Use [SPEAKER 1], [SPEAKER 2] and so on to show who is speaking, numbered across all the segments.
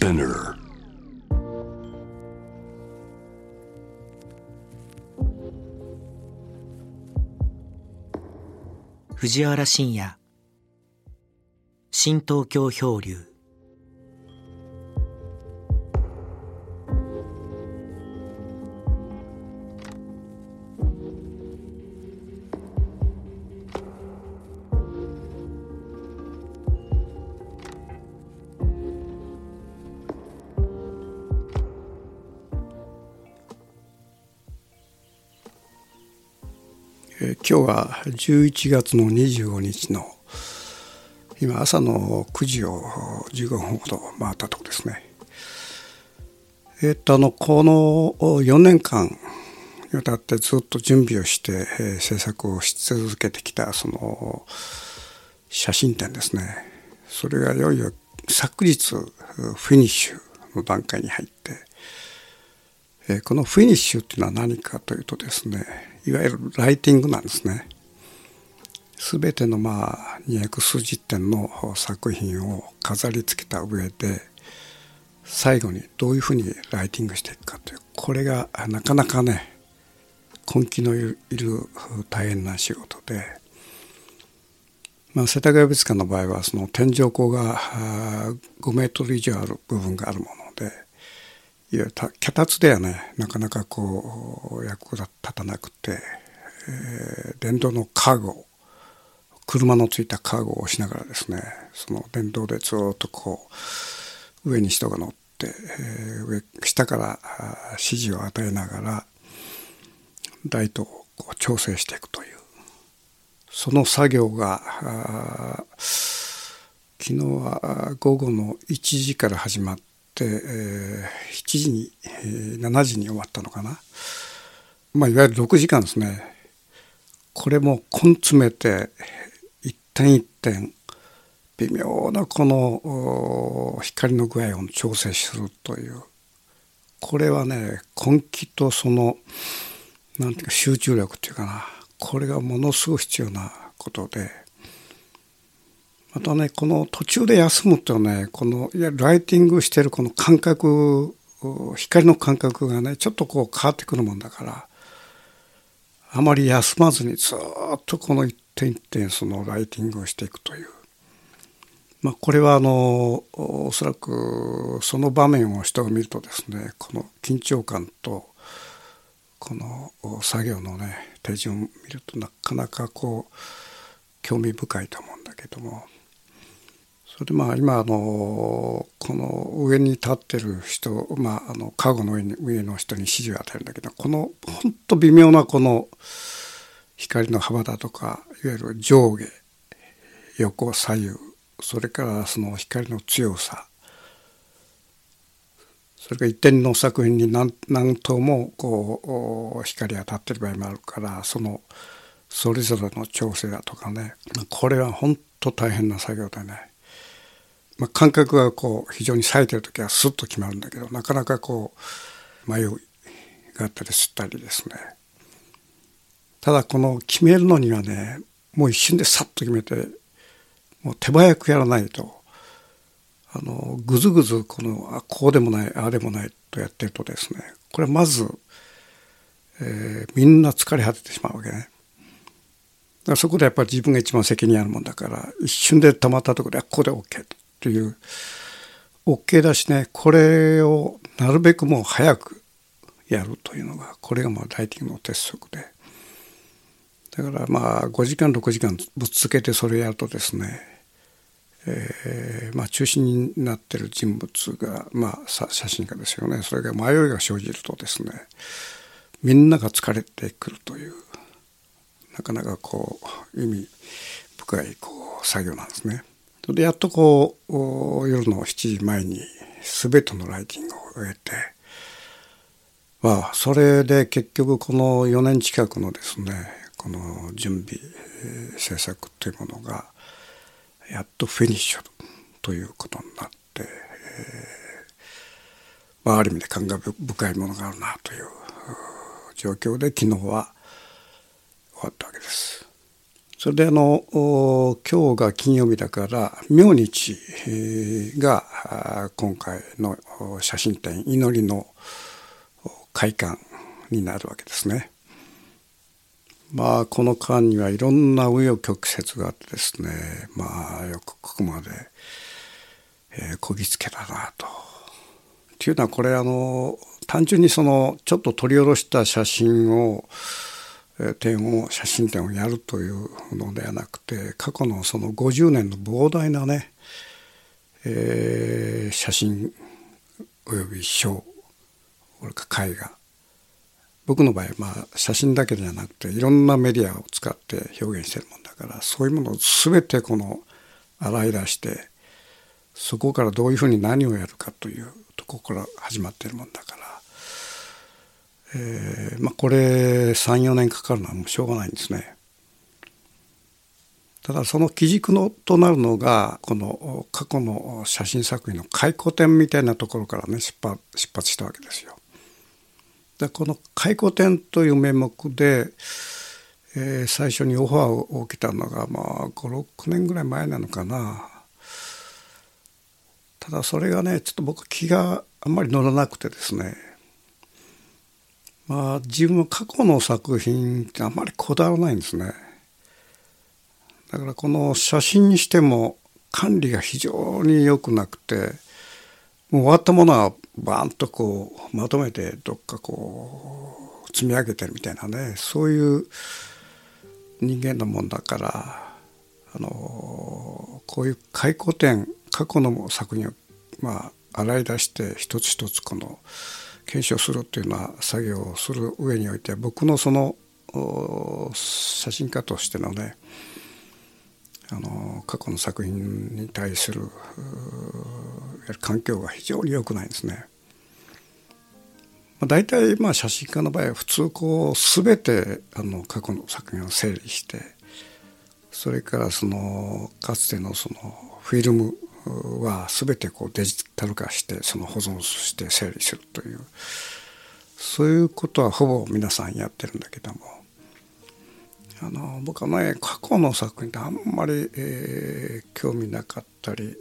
[SPEAKER 1] Spinner.
[SPEAKER 2] 藤原信也新東京漂流
[SPEAKER 3] え今日は11月の25日の今朝の9時を15分ほど回ったとこですね。えっとあのこの4年間にわたってずっと準備をして、えー制作をし続けてきたその写真展ですねそれがいよいよ昨日フィニッシュの段階に入ってえーこのフィニッシュっていうのは何かというとですねいわゆるライティングなんですね。全てのまあ200数十点の作品を飾り付けた上で最後にどういうふうにライティングしていくかというこれがなかなかね根気のいる大変な仕事で、まあ、世田谷美術館の場合はその天井高が5メートル以上ある部分があるものでいわゆるた脚立ではねなかなかこう役立たなくて、えー電動のカーゴ車のついたカーゴを押しながらですねその電動でずっとこう上に人が乗って、えー上下から指示を与えながらライトをこう調整していくというその作業が昨日は午後の1時から始まって、えー7時に、えー7時に終わったのかな、まあ、いわゆる6時間ですね。これも根詰めて一点一点微妙なこの光の具合を調整するという。これはね根気とそのなんていうか集中力っていうかな。これがものすごく必要なことで。またねこの途中で休むとねこのいやライティングしてるこの感覚光の感覚がねちょっとこう変わってくるもんだからあまり休まずにずっとこの一点一点そのライティングをしていくという。まあ、これはあのおそらくその場面を人が見るとですねこの緊張感とこの作業のね手順を見るとなかなかこう興味深いと思うんだけどもそれでまあ今あのこの上に立ってる人まああのカーゴの上に上の人に指示を与えるんだけどこの本当微妙なこの光の幅だとかいわゆる上下横左右それからその光の強さそれから一点の作品に何何頭もこう光が当たってる場合もあるからそのそれぞれの調整だとかねこれは本当大変な作業でね、まあ、感覚がこう非常に冴えてる時はスッと決まるんだけどなかなかこう迷いがあったりしたりですねただこの決めるのにはねもう一瞬でさっと決めてもう手早くやらないとあのぐずぐずこのあこうでもないああでもないとやってるとですねこれまず、えーみんな疲れ果ててしまうわけね。だからそこでやっぱり自分が一番責任あるもんだから一瞬で溜まったところであここで OK とという OK だしねこれをなるべくもう早くやるというのがこれがまあライティングの鉄則で。だからまあ5時間6時間ぶっつけてそれやるとですね、えーまあ、中心になってる人物が、まあ、写真家ですよねそれが迷いが生じるとですねみんなが疲れてくるというなかなかこう意味深いこう作業なんですね。それでやっとこう夜の7時前に全てのライティングを終えてまあそれで結局この4年近くのですねこの準備制作というものがやっとフィニッシュということになって、えーまあ、ある意味で感慨深いものがあるなという状況で昨日は終わったわけです。それであの今日が金曜日だから明日が今回の写真展祈りの開館になるわけですね。まあこの間にはいろんな紆余曲折があってですねまあよくここまで、えー、こぎつけたなと。っていうのはこれあの単純にそのちょっと撮り下ろした写真を展を写真展をやるというのではなくて過去のその50年の膨大なね、えー、写真および書これか絵画。僕の場合まあ写真だけじゃなくていろんなメディアを使って表現してるもんだからそういうものを全てこの洗い出してそこからどういうふうに何をやるかというとこから始まってるもんだから、えー、まあこれ34年かかるのはもうしょうがないんですね。ただその基軸のとなるのがこの過去の写真作品の回顧展みたいなところからね出発出発したわけですよ。でこの「回顧展」という名目で、えー、最初にオファーを受けたのがまあ56年ぐらい前なのかなただそれがねちょっと僕気があんまり乗らなくてですねまあ自分は過去の作品ってあまりこだわらないんですね。だからこの写真にしても管理が非常に良くなくてもう終わったものはバーンとこうまとめてどっかこう積み上げてるみたいなねそういう人間のもんだからあのこういう回顧展過去の作品をまあ洗い出して一つ一つこの検証するっていうような作業をする上において僕のその写真家としてのねあの過去の作品に対する環境が非常に良くないんですね。ま、大体まあ写真家の場合は普通こう全てあの過去の作品を整理してそれからそのかつてのそのフィルムは全てこうデジタル化してその保存して整理するというそういうことはほぼ皆さんやってるんだけどもあの僕はね過去の作品ってあんまり、えー、興味なかったり、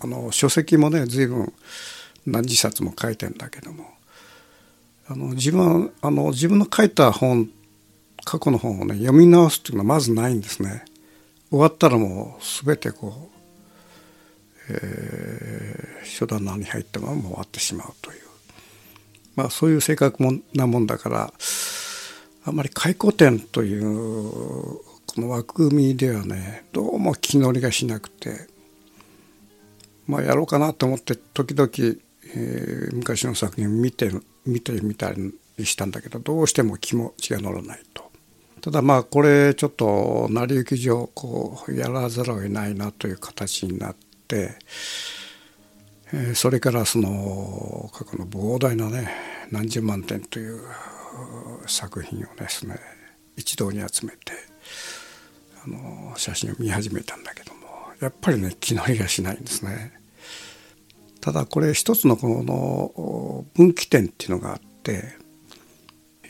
[SPEAKER 3] あの書籍もね随分何十冊も書いてんだけどもあの自分あの自分の書いた本過去の本をね読み直すっていうのはまずないんですね。終わったらもう全てこう、え、初段のに入ったまま終わってしまうというまあそういう性格もなもんだからあまり回顧展というこの枠組みではねどうも気乗りがしなくてまあやろうかなと思って時々、えー、昔の作品を見て見てみたりしたんだけどどうしても気持ちが乗らないと。ただまあこれちょっと成り行き上こうやらざるを得ないなという形になって、え、それからその過去の膨大なね何十万点という作品をですね一堂に集めてあの写真を見始めたんだけどもやっぱりね気乗りがしないんですね。ただこれ一つのこの分岐点っていうのがあって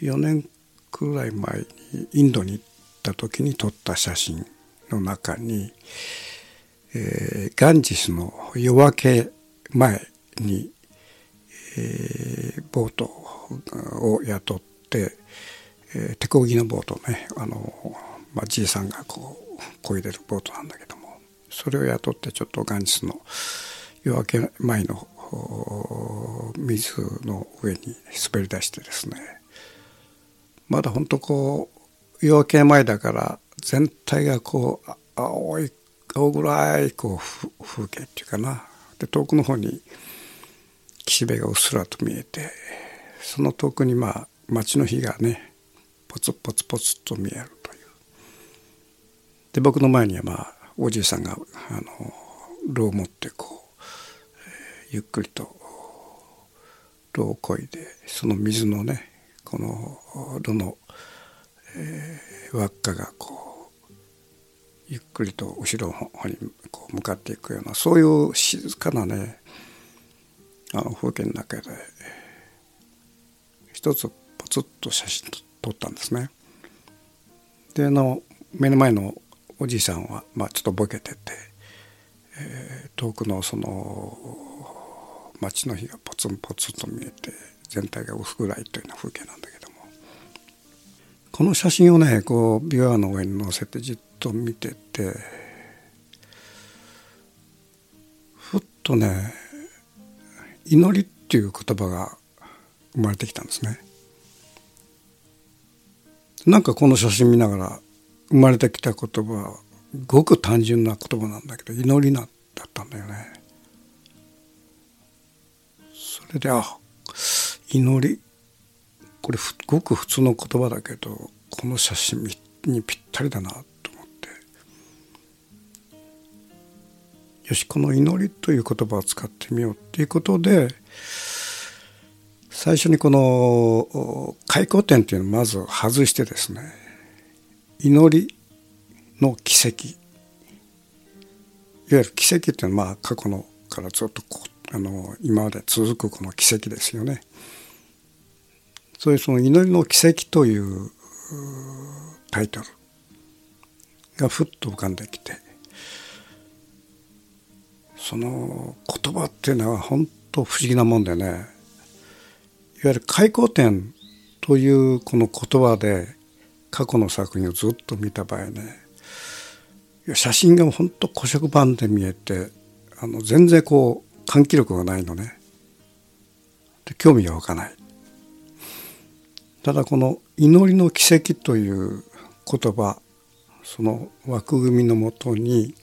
[SPEAKER 3] 4年くらい前にインドに行った時に撮った写真の中に、えー、ガンジスの夜明け前に、えー、ボートを雇って、えー、手漕ぎのボートねあの、まあ、じいさんがこう漕いでるボートなんだけどもそれを雇ってちょっと元日の夜明け前の水の上に滑り出してですねまだ本当こう夜明け前だから全体がこう青い青暗いこう風景っていうかな。で遠くの方に岸辺がうっすらと見えてその遠くにまあ町の火がねポツポツポツと見えるという。で僕の前にはまあおじいさんがあの炉を持ってこう、え、ゆっくりと炉をこいでその水のねこの炉の、え、輪っかがこうゆっくりと後ろの方にこう向かっていくようなそういう静かなねあの風景の中で一つポツッと写真撮ったんですね。であの目の前のおじいさんは、まあ、ちょっとボケてて、えー、遠くのその街の火がポツンポツンと見えて全体が薄暗いというような風景なんだけどこの写真をねこうビワの上に載せてじっと見ててふっとね祈りっていう言葉が生まれてきたんですね。なんかこの写真見ながら生まれてきた言葉はごく単純な言葉なんだけど祈りなだったんだよね。それであ祈りこれごく普通の言葉だけどこの写真にぴったりだなと思ってよしこの祈りという言葉を使ってみようっていうことで最初にこの開口点っていうのをまず外してですね祈りの奇跡いわゆる奇跡っていうのはまあ過去のからずっとあの今まで続くこの奇跡ですよね。そういうその祈りの奇跡というタイトルがふっと浮かんできてその言葉っていうのは本当不思議なもんでねいわゆる開口点というこの言葉で過去の作品をずっと見た場合ね写真が本当古色版で見えてあの全然こう喚起力がないのね。で興味が湧かない。ただこの「祈りの奇跡」という言葉その枠組みのもとに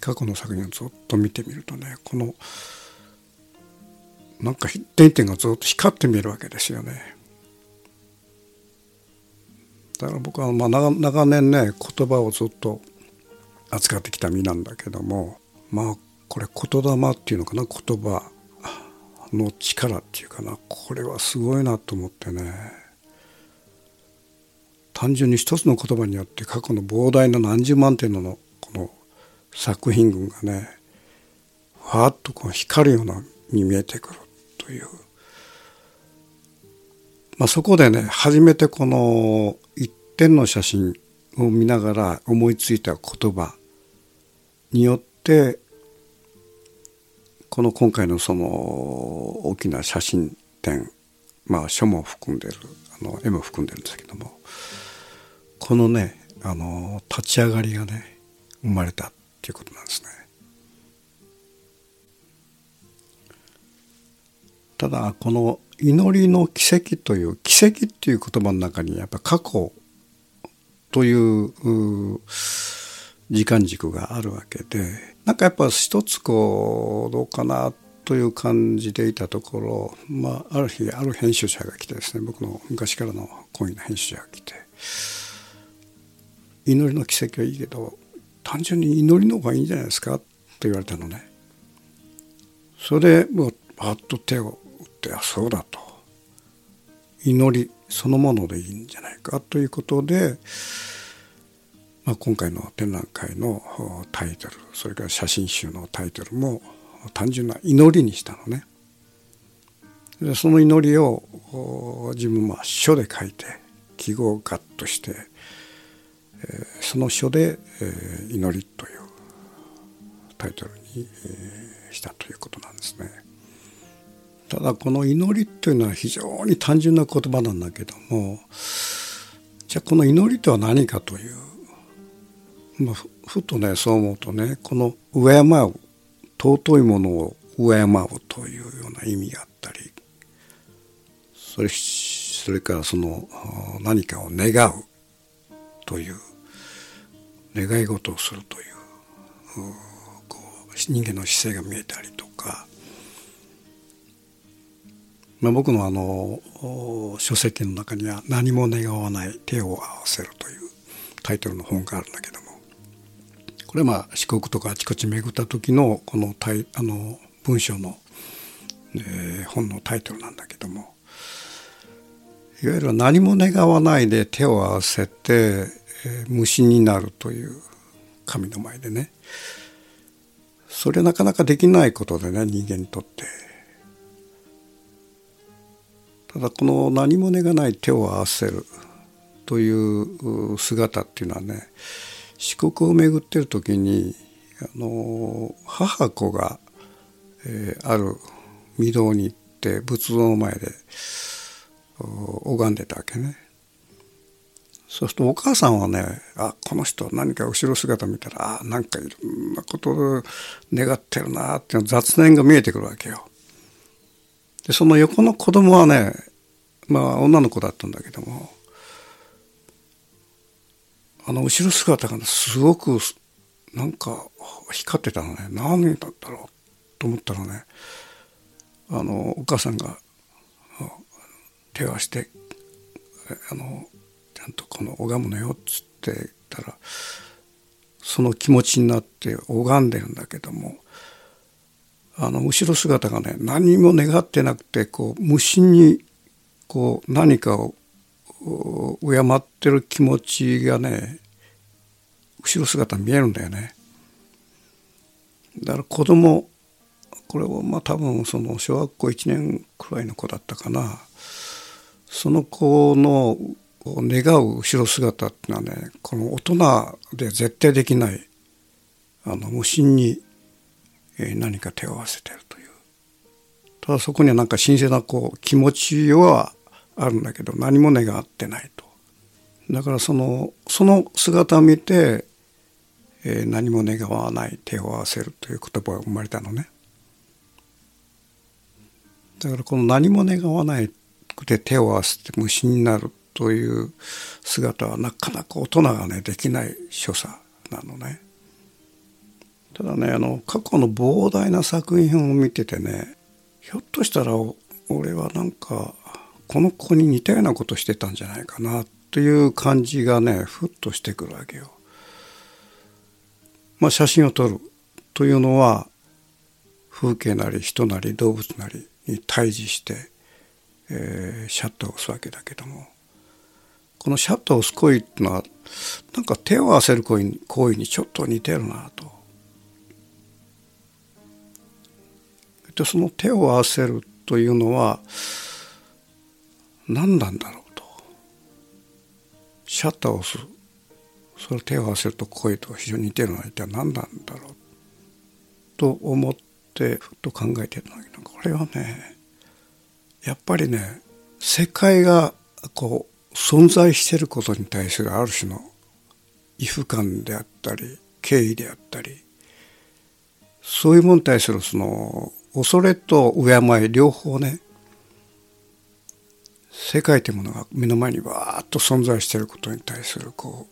[SPEAKER 3] 過去の作品をずっと見てみるとねこのなんか一点一点がずっと光って見えるわけですよね。だから僕はまあ長年ね言葉をずっと扱ってきた身なんだけどもまあこれ言霊っていうのかな言葉の力っていうかな。これはすごいなと思ってね。単純に一つの言葉によって過去の膨大な何十万点のこの作品群がねふわっとこう光るようなに見えてくるという、まあ、そこでね初めてこの一点の写真を見ながら思いついた言葉によってこの今回のその大きな写真展まあ書も含んでるあの絵も含んでるんですけどもこのねあの立ち上がりがね生まれたっていうことなんですね。ただこの祈りの奇跡という奇跡っていう言葉の中にやっぱ過去という時間軸があるわけでなんかやっぱ一つこうどうかなという感じでいたところ、まあ、ある日ある編集者が来てですね僕の昔からの恋の編集者が来て「祈りの奇跡はいいけど単純に祈りの方がいいんじゃないですか?」って言われたのね。それでもうパッと手を打って「あそうだ」と。祈りそのものでいいんじゃないかということでまあ、今回の展覧会のタイトルそれから写真集のタイトルも単純な祈りにしたのね。でその祈りを自分は書で書いて記号をガッとして、えー、その書で、えー「祈り」というタイトルに、えー、したということなんですね。ただこの祈りというのは非常に単純な言葉なんだけどもじゃあこの祈りとは何かというまあ、ふとねそう思うとねこの敬う尊いものを敬うというような意味があったりそれそれからその何かを願うという願い事をするというこう人間の姿勢が見えたりとか、まあ、僕のあの書籍の中には「何も願わない手を合わせる」というタイトルの本があるんだけどもこれはまあ四国とかあちこち巡った時のこのタイあの文章の、えー、本のタイトルなんだけどもいわゆる何も願わないで手を合わせて、えー、無心になるという神の前でねそれなかなかできないことでね人間にとって。ただこの何も願わない手を合わせるという姿っていうのはね四国を巡ってる時にあの母子が、えー、ある御堂に行って仏像の前で拝んでたわけね。そうするとお母さんはねあこの人何か後ろ姿見たらあなんかいろんなことを願ってるなっていう雑念が見えてくるわけよ。でその横の子供はねまあ女の子だったんだけどもあの後ろ姿がすごくなんか光ってたのね。何だったろうと思ったらねあのお母さんが手をしてあのちゃんとこの拝むのよっつって言ったらその気持ちになって拝んでるんだけどもあの後ろ姿がね何も願ってなくてこう無心にこう何かを敬ってる気持ちがね後ろ姿見えるんだよね。だから子供これはまあ多分その小学校1年くらいの子だったかなその子の願う後ろ姿っていうのはねこの大人で絶対できないあの無心に何か手を合わせてるというただそこにはなんか神聖なこう気持ちはあるんだけど何も願ってないとだからそのその姿を見て、えー、何も願わない手を合わせるという言葉が生まれたのねだからこの何も願わないくて手を合わせて無心になるという姿はなかなか大人がねできない所作なのね。ただねあの過去の膨大な作品を見ててねひょっとしたら俺はなんかこの子に似たようなことしてたんじゃないかなという感じがねふっとしてくるわけよ。まあ、写真を撮るというのは風景なり人なり動物なりに対峙して、えー、シャッターを押すわけだけどもこのシャッターを押す行為っていうのはなんか手を合わせる行為にちょっと似てるなと。でその手を合わせるというのは何なんだろうと。シャッターを押すそれ手を合わせると声と非常に似てるのは一体何なんだろう。と思ってふっと考えてるんだけどこれはねやっぱりね世界がこう存在していることに対するある種の威風感であったり敬意であったりそういうものに対するその恐れと敬い両方ね世界というものが目の前にわーっと存在していることに対するこ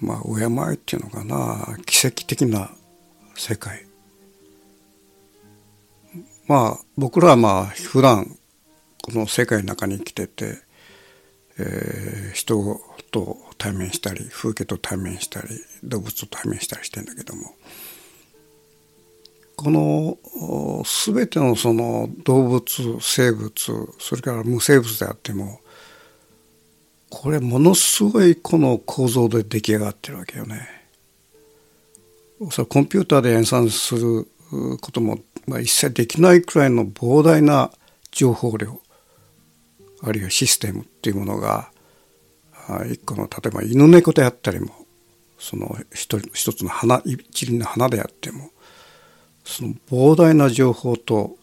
[SPEAKER 3] うまあ敬いっていうのかな。奇跡的な世界。まあ僕らはまあ普段この世界の中に生きてて、えー、人と対面したり風景と対面したり動物と対面したりしてんだけどもこの全てのその動物生物それから無生物であってもこれものすごいこの構造で出来上がってるわけよね。コンピューターで演算することも、まあ、一切できないくらいの膨大な情報量あるいはシステムっていうものが一個の例えば犬猫であったりもその一つの花一輪の花であってもその膨大な情報と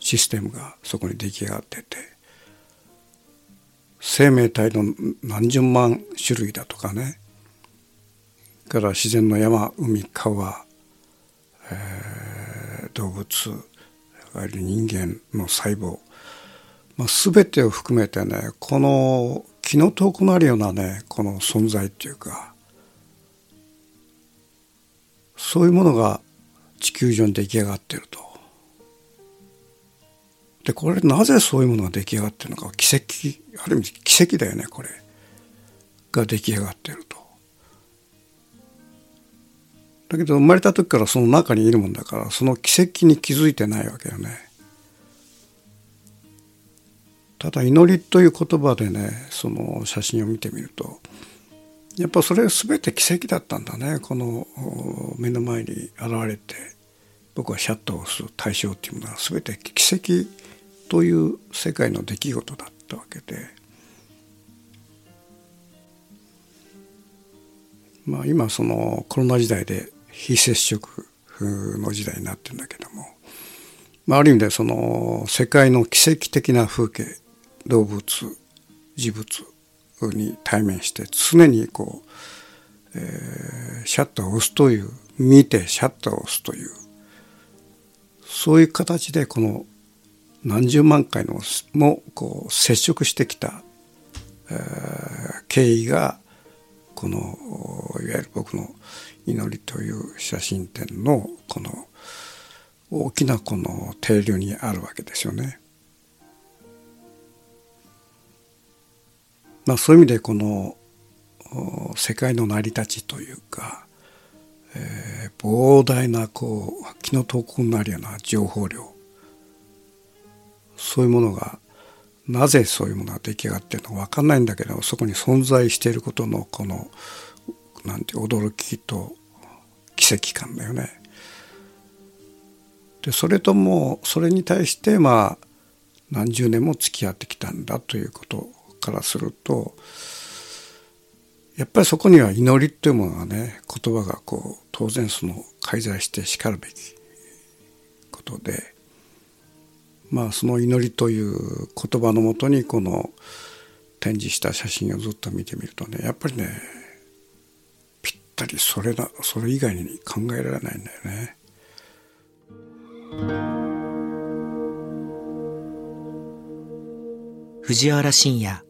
[SPEAKER 3] システムがそこに出来上がってて生命体の何十万種類だとかねから自然の山海川、えー、動物あるいは人間の細胞、まあ、全てを含めてねこの気の遠くなるようなねこの存在っていうかそういうものが地球上に出来上がってると。でこれなぜそういうものが出来上がってるのか奇跡ある意味奇跡だよねこれが出来上がってると。だけど生まれた時からその中にいるもんだからその奇跡に気づいてないわけよね。ただ祈りという言葉でねその写真を見てみるとやっぱそれ全て奇跡だったんだね。この目の前に現れて僕はシャッターを押す対象っていうものは全て奇跡という世界の出来事だったわけで。まあ、今そのコロナ時代で非接触の時代になってるんだけども、まあ、ある意味でその世界の奇跡的な風景動物事物に対面して常にこう、えー、シャッターを押すという見てシャッターを押すというそういう形でこの何十万回のもこう接触してきた、えー、経緯がこのいわゆる僕の祈りという写真展のこの大きなこの定流にあるわけですよね。まあそういう意味でこの世界の成り立ちというか、えー、膨大なこう気の遠くなるような情報量そういうものがなぜそういうものが出来上がってるのか分かんないんだけどそこに存在していることのこのなんて驚きと奇跡感だよね。でそれともそれに対してまあ何十年も付き合ってきたんだということからするとやっぱりそこには祈りというものがね言葉がこう当然その介在してしかるべきことでまあその祈りという言葉のもとにこの展示した写真をずっと見てみるとねやっぱりねぴったりそれだそれ以外に考えられないんだよね。
[SPEAKER 2] 藤原信也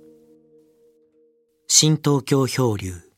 [SPEAKER 2] 新東京漂流。